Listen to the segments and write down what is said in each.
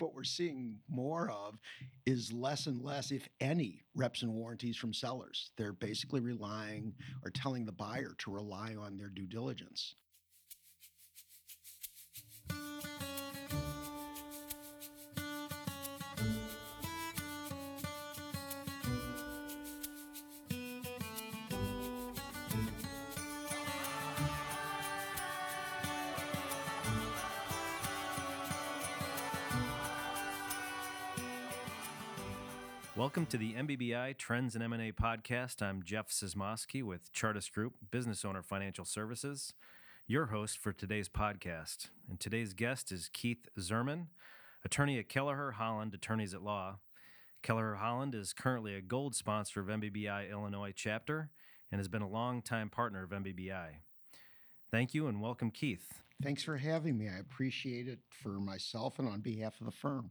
what we're seeing more of is less and less, if any, reps and warranties from sellers. They're basically relying or telling the buyer to rely on their due diligence. Welcome to the MBBI Trends and M&A podcast. I'm Jeff Cismoski with Xartis Group, Business Owner Financial Services, your host for today's podcast. And today's guest is Keith Zerman, attorney at Kelleher Holland Attorneys at Law. Kelleher Holland is currently a gold sponsor of MBBI Illinois chapter and has been a longtime partner of MBBI. Thank you and welcome, Keith. Thanks for having me. I appreciate it for myself and on behalf of the firm.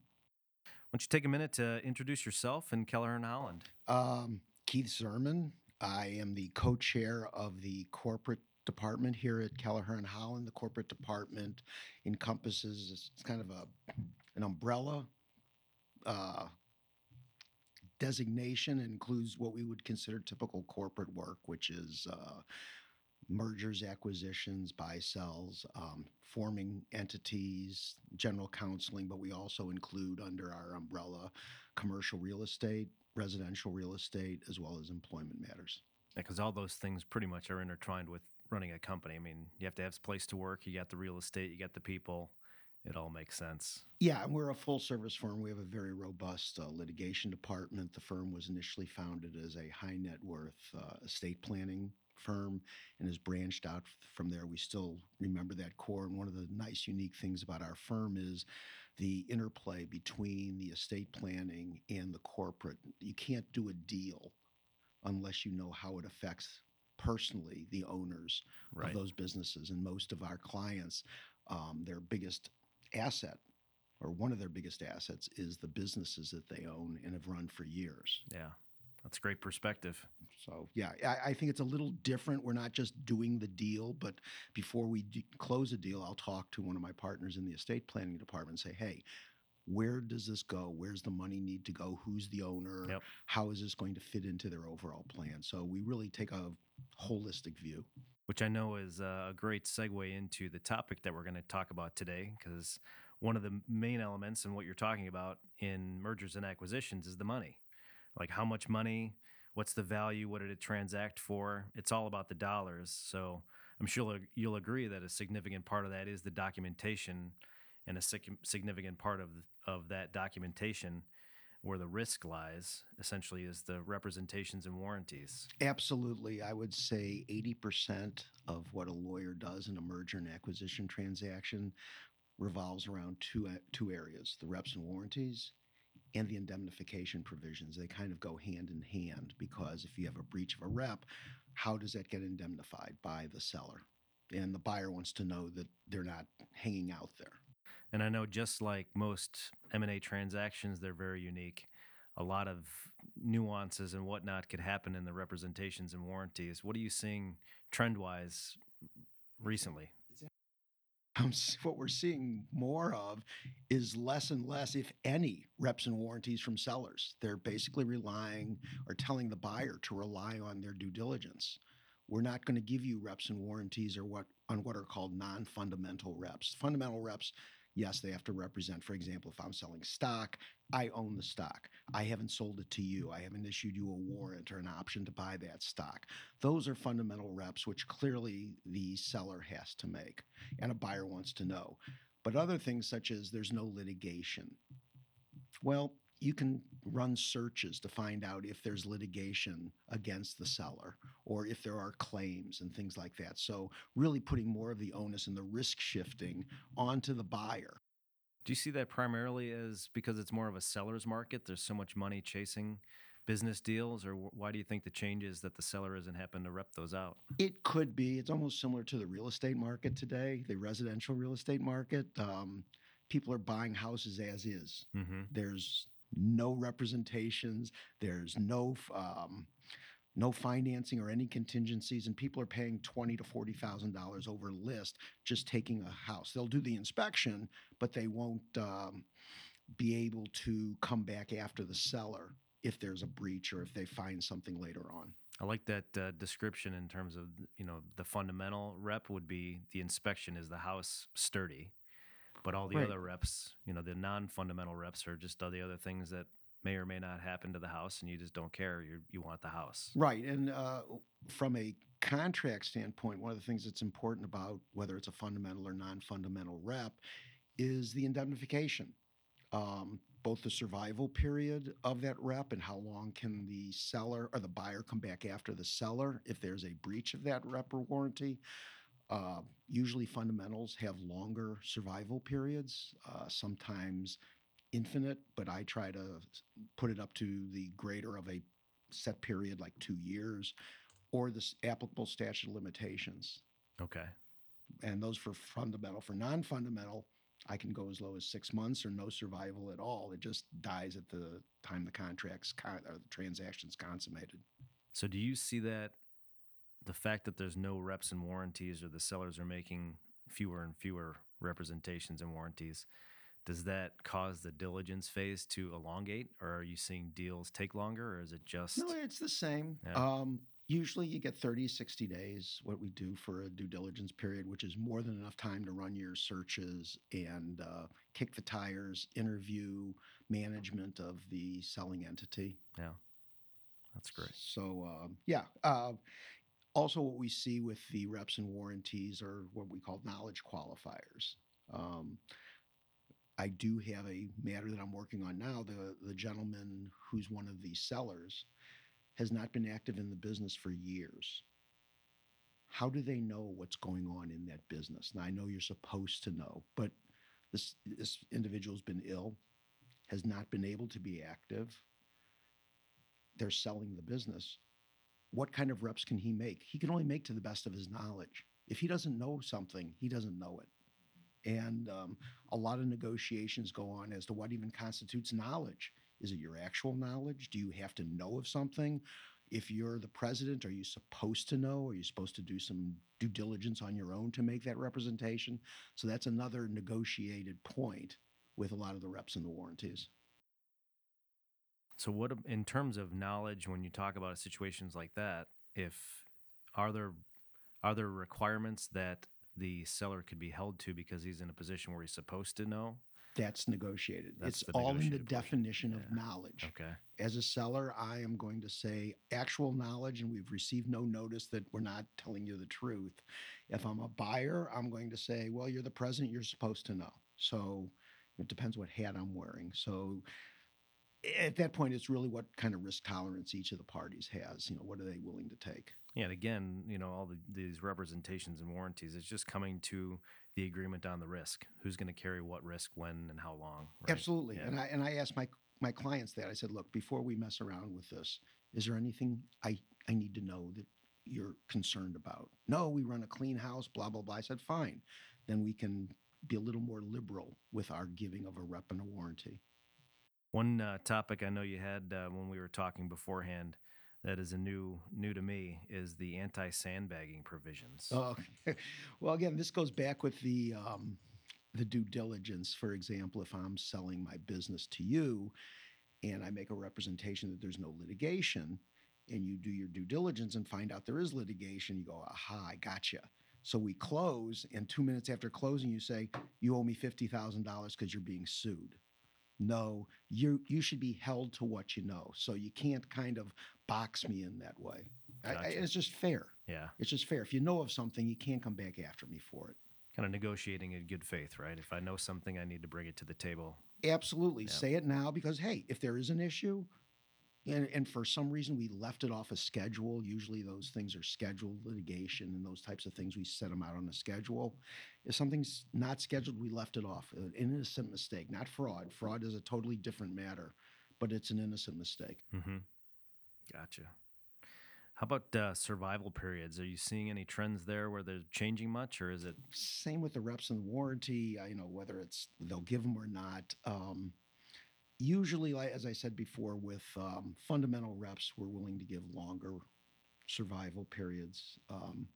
Don't you take a minute to introduce yourself and Kelleher and Holland? Um, Keith Zerman. I am the co-chair of the corporate department here at Kelleher and Holland. The corporate department encompasses it's kind of a an umbrella uh, designation. Includes what we would consider typical corporate work, which is uh, mergers, acquisitions, buy sells, um, forming entities, general counseling, but we also include under our umbrella commercial real estate, residential real estate, as well as employment matters. Because all those things pretty much are intertwined with running a company. I mean, you have to have a place to work, you got the real estate, you got the people. It all makes sense. Yeah, and we're a full service firm. We have a very robust uh, litigation department. The firm was initially founded as a high net worth uh, estate planning firm and has branched out from there. We still remember that core. And one of the nice, unique things about our firm is the interplay between the estate planning and the corporate. You can't do a deal unless you know how it affects personally the owners Right. of those businesses. And most of our clients, um, their biggest asset or one of their biggest assets is the businesses that they own and have run for years. Yeah, that's great perspective. So yeah, I, I think it's a little different. We're not just doing the deal, but before we d- close a deal, I'll talk to one of my partners in the estate planning department and say, hey, where does this go? Where's the money need to go? Who's the owner? Yep. How is this going to fit into their overall plan? So we really take a holistic view. which I know is a great segue into the topic that we're going to talk about today. Because one of the main elements in what you're talking about in mergers and acquisitions is the money. Like how much money, what's the value, what did it transact for? It's all about the dollars. So I'm sure you'll agree that a significant part of that is the documentation, and a significant part of of that documentation, where the risk lies, essentially, is the representations and warranties. Absolutely. I would say 80% of what a lawyer does in a merger and acquisition transaction revolves around two, two areas the reps and warranties and the indemnification provisions. They kind of go hand in hand because if you have a breach of a rep, how does that get indemnified by the seller? And the buyer wants to know that they're not hanging out there. And I know just like most M&A transactions, they're very unique. A lot of nuances and whatnot could happen in the representations and warranties. What are you seeing trend-wise recently? Um, what we're seeing more of is less and less, if any, reps and warranties from sellers. They're basically relying or telling the buyer to rely on their due diligence. We're not going to give you reps and warranties or what on what are called non-fundamental reps. Fundamental reps, yes, they have to represent. For example, if I'm selling stock, I own the stock. I haven't sold it to you. I haven't issued you a warrant or an option to buy that stock. Those are fundamental reps, which clearly the seller has to make and a buyer wants to know. But other things such as there's no litigation. Well, you can run searches to find out if there's litigation against the seller or if there are claims and things like that. So, really putting more of the onus and the risk shifting onto the buyer. Do you see that primarily as because it's more of a seller's market? There's so much money chasing business deals, or why do you think the change is that the seller isn't happening to rep those out? It could be. It's almost similar to the real estate market today, the residential real estate market. Um, people are buying houses as is. Mm-hmm. There's no representations. There's no um, no financing or any contingencies, and people are paying twenty to forty thousand dollars over list just taking a house. They'll do the inspection, but they won't. Um, be able to come back after the seller if there's a breach or if they find something later on. I like that uh, description in terms of you know the fundamental rep would be the inspection is the house sturdy, but all the Right. other reps, you know, the non-fundamental reps are just all the other things that may or may not happen to the house, and you just don't care. You you want the house. Right. And uh, from a contract standpoint, one of the things that's important about whether it's a fundamental or non fundamental rep is the indemnification. Um, both the survival period of that rep and how long can the seller or the buyer come back after the seller if there's a breach of that rep or warranty. Uh, usually, fundamentals have longer survival periods, uh, sometimes infinite, but I try to put it up to the greater of a set period, like two years, or the applicable statute of limitations. Okay. And those for fundamental. For non fundamental, I can go as low as six months or no survival at all. It just dies at the time the contract's con- or the transaction's consummated. So do you see that the fact that there's no reps and warranties, or the sellers are making fewer and fewer representations and warranties? Does that cause the diligence phase to elongate, or are you seeing deals take longer, or is it just No, it's the same. Yeah. Um, usually you get 30, 60 days, what we do for a due diligence period, which is more than enough time to run your searches and uh, kick the tires, interview management of the selling entity. Yeah. That's great? So, um, yeah. Uh, also, what we see with the reps and warranties are what we call knowledge qualifiers. Um, I do have a matter that I'm working on now. The the gentleman who's one of the sellers has not been active in the business for years. How do they know what's going on in that business? Now I know you're supposed to know, but this this individual's been ill, has not been able to be active. They're selling the business. What kind of reps can he make? He can only make to the best of his knowledge. If he doesn't know something, he doesn't know it. And um, a lot of negotiations go on as to what even constitutes knowledge. Is it your actual knowledge? Do you have to know of something? If you're the president, are you supposed to know? Are you supposed to do some due diligence on your own to make that representation? So that's another negotiated point with a lot of the reps and the warranties. So, what in terms of knowledge, when you talk about situations like that, if are there are there requirements that the seller could be held to because he's in a position where he's supposed to know? That's negotiated. That's it's all in the portion. definition of Yeah. knowledge. Okay. As a seller, I am going to say actual knowledge, and we've received no notice that we're not telling you the truth. If I'm a buyer, I'm going to say, well, you're the president, you're supposed to know. So it depends what hat I'm wearing. So at that point, it's really what kind of risk tolerance each of the parties has. You know, what are they willing to take? Yeah, and again, you know, all the, these representations and warranties, it's just coming to the agreement on the risk. Who's going to carry what risk, when, and how long? right? Absolutely. Yeah. And I and I asked my my clients that. I said, look, before we mess around with this, is there anything I I need to know that you're concerned about? No, we run a clean house, blah blah blah. I said, fine. Then we can be a little more liberal with our giving of a rep and a warranty. One uh, topic I know you had uh, when we were talking beforehand that is a new new to me is the anti sandbagging provisions. Oh, well, again, this goes back with the um, the due diligence. For example, if I'm selling my business to you, and I make a representation that there's no litigation, and you do your due diligence and find out there is litigation, you go, "Aha, I gotcha." So we close, and two minutes after closing, you say, "You owe me fifty thousand dollars because you're being sued." No, you you should be held to what you know. So you can't kind of box me in that way. I- I, it's just fair. Yeah, It's just fair. If you know of something, you can't come back after me for it. kind of negotiating in good faith, right? If I know something, I need to bring it to the table. Absolutely. Yeah. Say it now because, hey, if there is an issue, and, and for some reason we left it off a schedule, usually those things are scheduled litigation and those types of things, we set them out on a schedule. If something's not scheduled, we left it off. An innocent mistake, not fraud. Fraud is a totally different matter, but it's an innocent mistake. Mm-hmm. Gotcha. How about uh, survival periods? Are you seeing any trends there where they're changing much, or is it same with the reps and the warranty. uh, You know whether it's they'll give them or not. Um, usually, as I said before, with um, fundamental reps, we're willing to give longer survival periods. Um,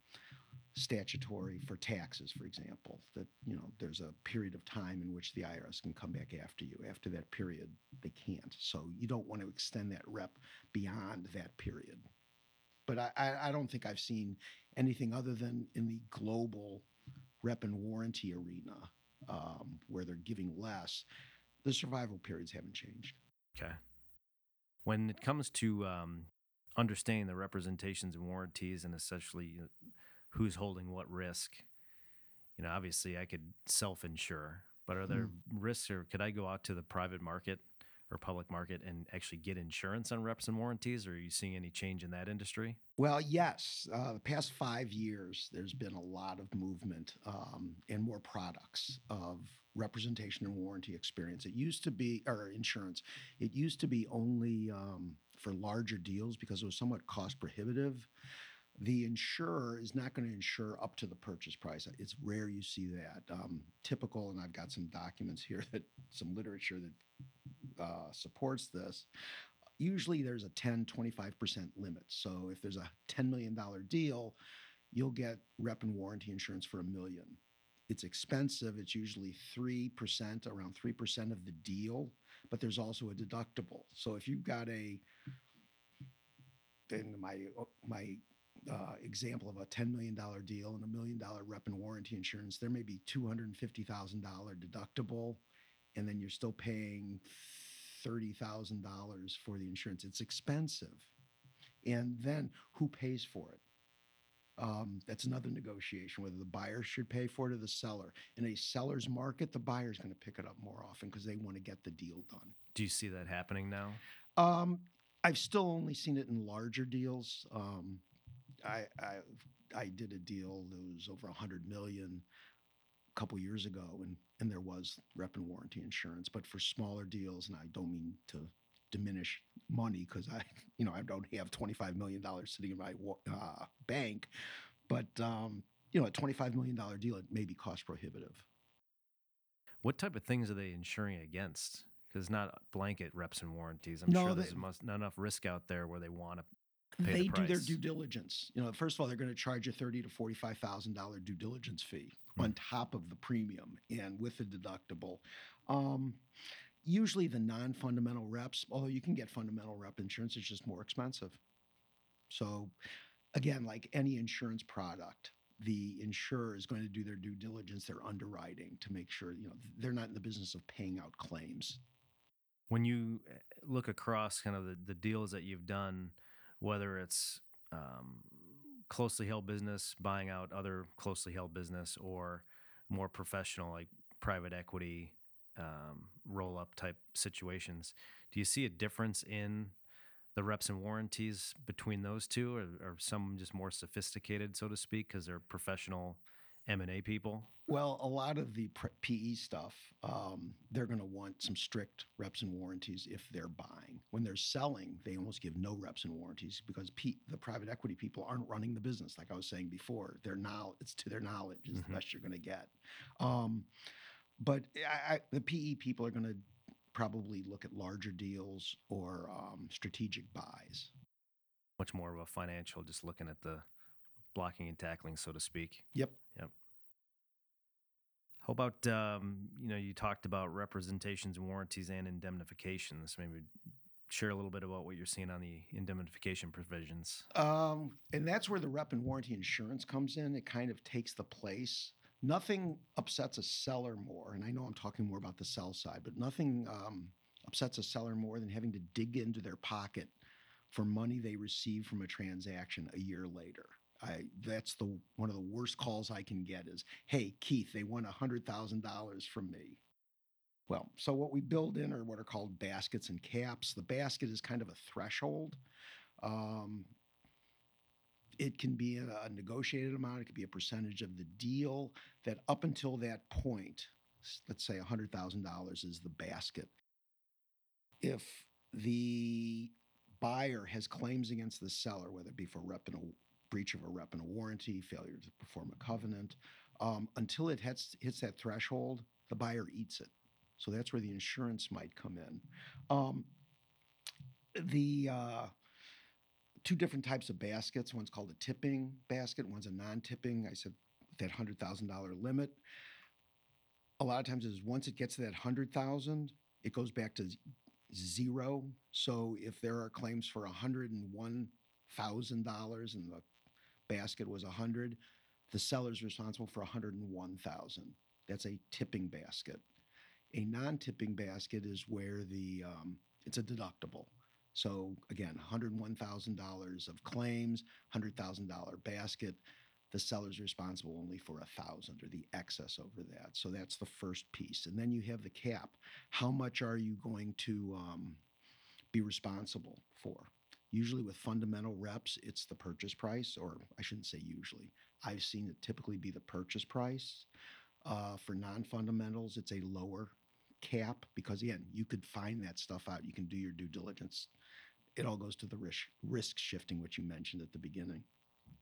statutory for taxes, for example, that, you know, there's a period of time in which the IRS can come back after you. After that period, they can't. So you don't want to extend that rep beyond that period. But I, I, don't think I've seen anything other than in the global rep and warranty arena um, where they're giving less. The survival periods haven't changed. Okay. When it comes to um, understanding the representations and warranties and essentially uh, who's holding what risk, you know, obviously I could self insure, but are there risks or could I go out to the private market or public market and actually get insurance on reps and warranties? Or are you seeing any change in that industry? Well, yes. Uh, the past five years, there's been a lot of movement um, and more products of representation and warranty experience. It used to be, or insurance, it used to be only um, for larger deals because it was somewhat cost prohibitive. The insurer is not going to insure up to the purchase price. It's rare you see that. Um, typical, and I've got some documents here that some literature that uh, supports this usually there's a 10 25% limit. So if there's a $10 million deal you'll get rep and warranty insurance for a million. It's expensive. It's usually 3% around 3% of the deal but there's also a deductible. So if you've got a in my my uh, example of a $10 million deal and a million dollar rep and warranty insurance there may be $250000 deductible and then you're still paying $30,000 for the insurance. It's expensive. And then who pays for it? Um, that's another negotiation whether the buyer should pay for it or the seller. In a seller's market, the buyer's going to pick it up more often because they want to get the deal done. Do you see that happening now? Um, I've still only seen it in larger deals. Um, I, I I did a deal that was over a hundred million a couple years ago, and and there was rep and warranty insurance. But for smaller deals, and I don't mean to diminish money because I, you know, I don't have twenty five million dollars sitting in my uh, bank, but um, you know, a twenty five million dollar deal it may be cost prohibitive. What type of things are they insuring against? Because not blanket reps and warranties. I'm No, sure they- there's must, not enough risk out there where they want to. Pay they the do their due diligence. You know, first of all, they're going to charge you thirty to forty-five thousand dollar due diligence fee. On top of the premium and with the deductible. Um, usually, the non-fundamental reps, although you can get fundamental rep insurance, it's just more expensive. So, again, like any insurance product, the insurer is going to do their due diligence, their underwriting to make sure you know they're not in the business of paying out claims. When you uh, look across kind of the, the deals that you've done, whether it's um, closely held business buying out other closely held business or more professional like private equity um, roll up type situations, do you see a difference in the reps and warranties between those two, or are some just more sophisticated, so to speak, because they're professional M and A people? Well, a lot of the PE stuff, um, they're going to want some strict reps and warranties if they're buying. When they're selling, they almost give no reps and warranties because P- the private equity people aren't running the business. Like I was saying before, their knowledge, it's to their knowledge is Mhm. the best you're going to get. Um, but I, I, the PE people are going to probably look at larger deals or um, strategic buys. Much more of a financial, just looking at the blocking and tackling, so to speak. Yep. Yep. How about um, you know you talked about representations, warranties, and indemnifications. Maybe share a little bit about what you're seeing on the indemnification provisions. Um, and that's where the rep and warranty insurance comes in. It kind of takes the place. Nothing upsets a seller more, and I know I'm talking more about the sell side, but nothing um, upsets a seller more than having to dig into their pocket for money they received from a transaction a year later. I that's the one of the worst calls I can get is, "Hey Keith, they won hundred thousand dollars from me." Well, so what we build in are what are called baskets and caps. The basket is kind of a threshold. Um, it can be a, negotiated amount, it could be a percentage of the deal that up until that point, let's say $100,000 is the basket. If the buyer has claims against the seller, whether it be for rep breach of a rep and a warranty, failure to perform a covenant, um, until it hits, hits that threshold, the buyer eats it. So that's where the insurance might come in. Um, the uh, two different types of baskets. One's called a tipping basket, one's a non-tipping. I said that hundred thousand dollar limit. A lot of times is once it gets to that hundred thousand, it goes back to zero. So if there are claims for a hundred and one thousand dollars and the basket was a hundred, the seller's responsible for a hundred and one thousand. That's a tipping basket. A non-tipping basket is where the um, it's a deductible. So again, $101,000 of claims, $100,000 basket. The seller's responsible only for a thousand or the excess over that. So that's the first piece. And then you have the cap. How much are you going to um, be responsible for? Usually with fundamental reps, it's the purchase price, or I shouldn't say usually. I've seen it typically be the purchase price. Uh, for non-fundamentals, it's a lower cap because again, you could find that stuff out. You can do your due diligence. It all goes to the risk risk shifting, which you mentioned at the beginning.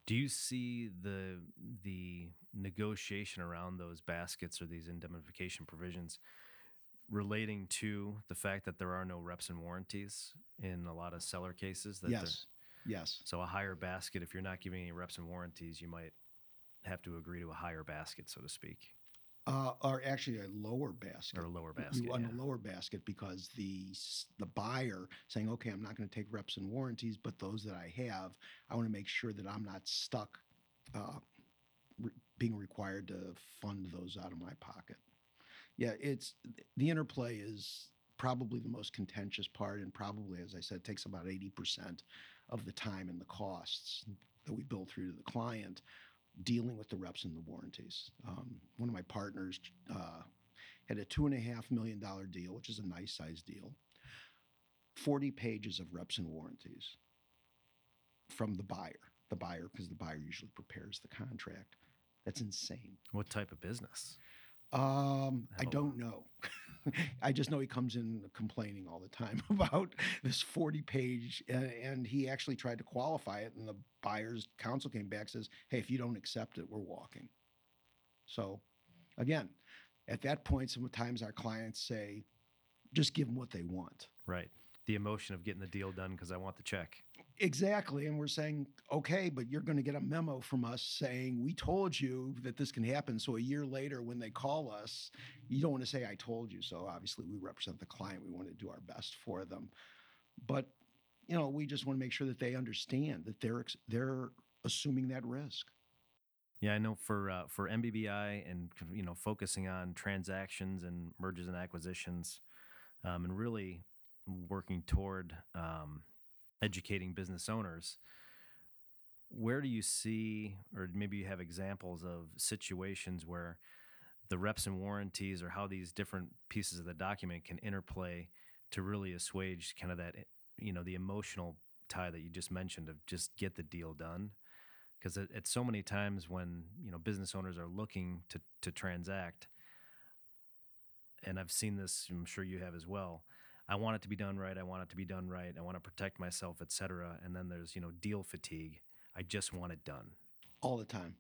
Do you see the the negotiation around those baskets or these indemnification provisions relating to the fact that there are no reps and warranties in a lot of seller cases? That yes, yes, So a higher basket, if you're not giving any reps and warranties, you might have to agree to a higher basket, so to speak, uh, or actually a lower basket. or a lower You basket. want yeah. a lower basket because the the buyer saying, okay, I'm not going to take reps and warranties, but those that I have, I want to make sure that I'm not stuck uh, re- being required to fund those out of my pocket. Yeah, it's the interplay is probably the most contentious part, and probably, as I said, takes about eighty percent of the time and the costs that we bill through to the client dealing with the reps and the warranties. Um, one of my partners uh, had a two and a half million dollar deal, which is a nice size deal. 40 pages of reps and warranties from the buyer, the buyer, because the buyer usually prepares the contract. That's insane. What type of business? Um, I don't know. I just know he comes in complaining all the time about this 40 page, and, and he actually tried to qualify it, and the buyer's counsel came back says, "Hey, if you don't accept it, we're walking." So, again, at that point, sometimes our clients say, "Just give them what they want." Right. The emotion of getting the deal done because I want the check. Exactly. And we're saying, okay, but you're going to get a memo from us saying, we told you that this can happen. So a year later, when they call us, you don't want to say, I told you. So obviously, we represent the client. We want to do our best for them. But, you know, we just want to make sure that they understand that they're, they're assuming that risk. Yeah, I know for uh, for MBBI and you know focusing on transactions and mergers and acquisitions, um, and really working toward um, educating business owners. Where do you see, or maybe you have examples of situations where the reps and warranties, or how these different pieces of the document can interplay to really assuage kind of that, eh, you know, the emotional tie that you just mentioned of just get the deal done because it, it's so many times when you know business owners are looking to to transact and i've seen this i'm sure you have as well i want it to be done right i want it to be done right i want to protect myself etc and then there's you know deal fatigue. I just want it done. All the time.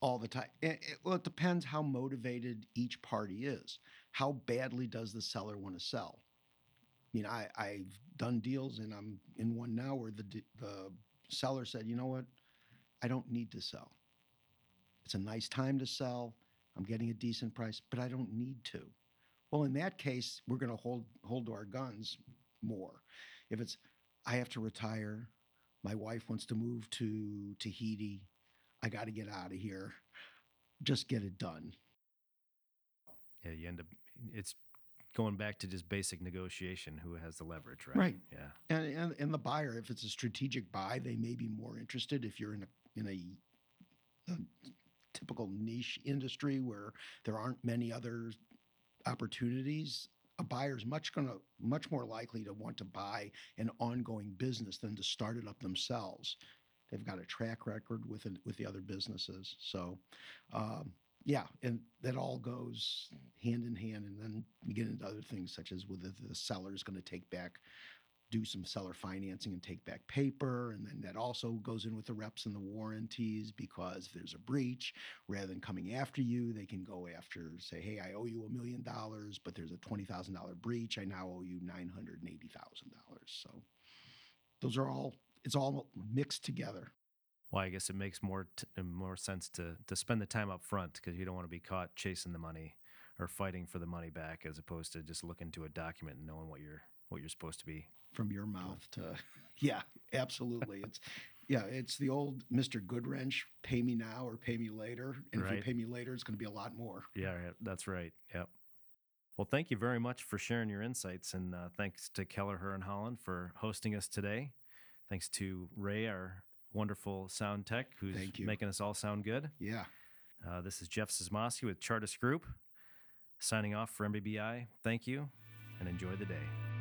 All the time eh, it, eh, it- well it depends how motivated each party is. How badly does the seller want to sell? I mean I, i've done deals and i'm in one now where the, the seller said you know what? I don't need to sell. It's a nice time to sell. I'm getting a decent price but i don't need to well in that case we're going to hold hold to our guns more if it's i have to retire my wife wants to move to tahiti I got to get out of here. Just get it done. yeah you end up it's going back to just basic negotiation who has the leverage right Right. yeah And, and and the buyer, if it's a strategic buy, they may be more interested. If you're in a in a, a typical niche industry where there aren't many other opportunities, a buyer's much gonna much more likely to want to buy an ongoing business than to start it up themselves. They've got a track record with it, with the other businesses. So, um, yeah, and that all goes hand in hand. And then you get into other things such as whether the seller is going to take back, do some seller financing and take back paper, and then that also goes in with the reps and the warranties because if there's a breach, rather than coming after you, they can go after say, hey, I owe you a million dollars, but there's a twenty thousand dollar breach. I now owe you nine hundred and eighty thousand dollars. So those are all it's all mixed together. Well, I guess it makes more t- more sense to to spend the time up front because you don't want to be caught chasing the money or fighting for the money back, as opposed to just looking to a document and knowing what you're what you're supposed to be. From your mouth to yeah absolutely it's yeah it's the old mr goodwrench pay me now or pay me later and if you pay me later it's going to be a lot more Yeah, right, that's right. Yep. Well, thank you very much for sharing your insights, and uh, thanks to Keller, Kelleher and Holland for hosting us today. Thanks to Ray, our wonderful sound tech, who's making us all sound good. yeah Uh, this is Jeff Cismoski with Xartis Group, signing off for MBBI. Thank you, and enjoy the day.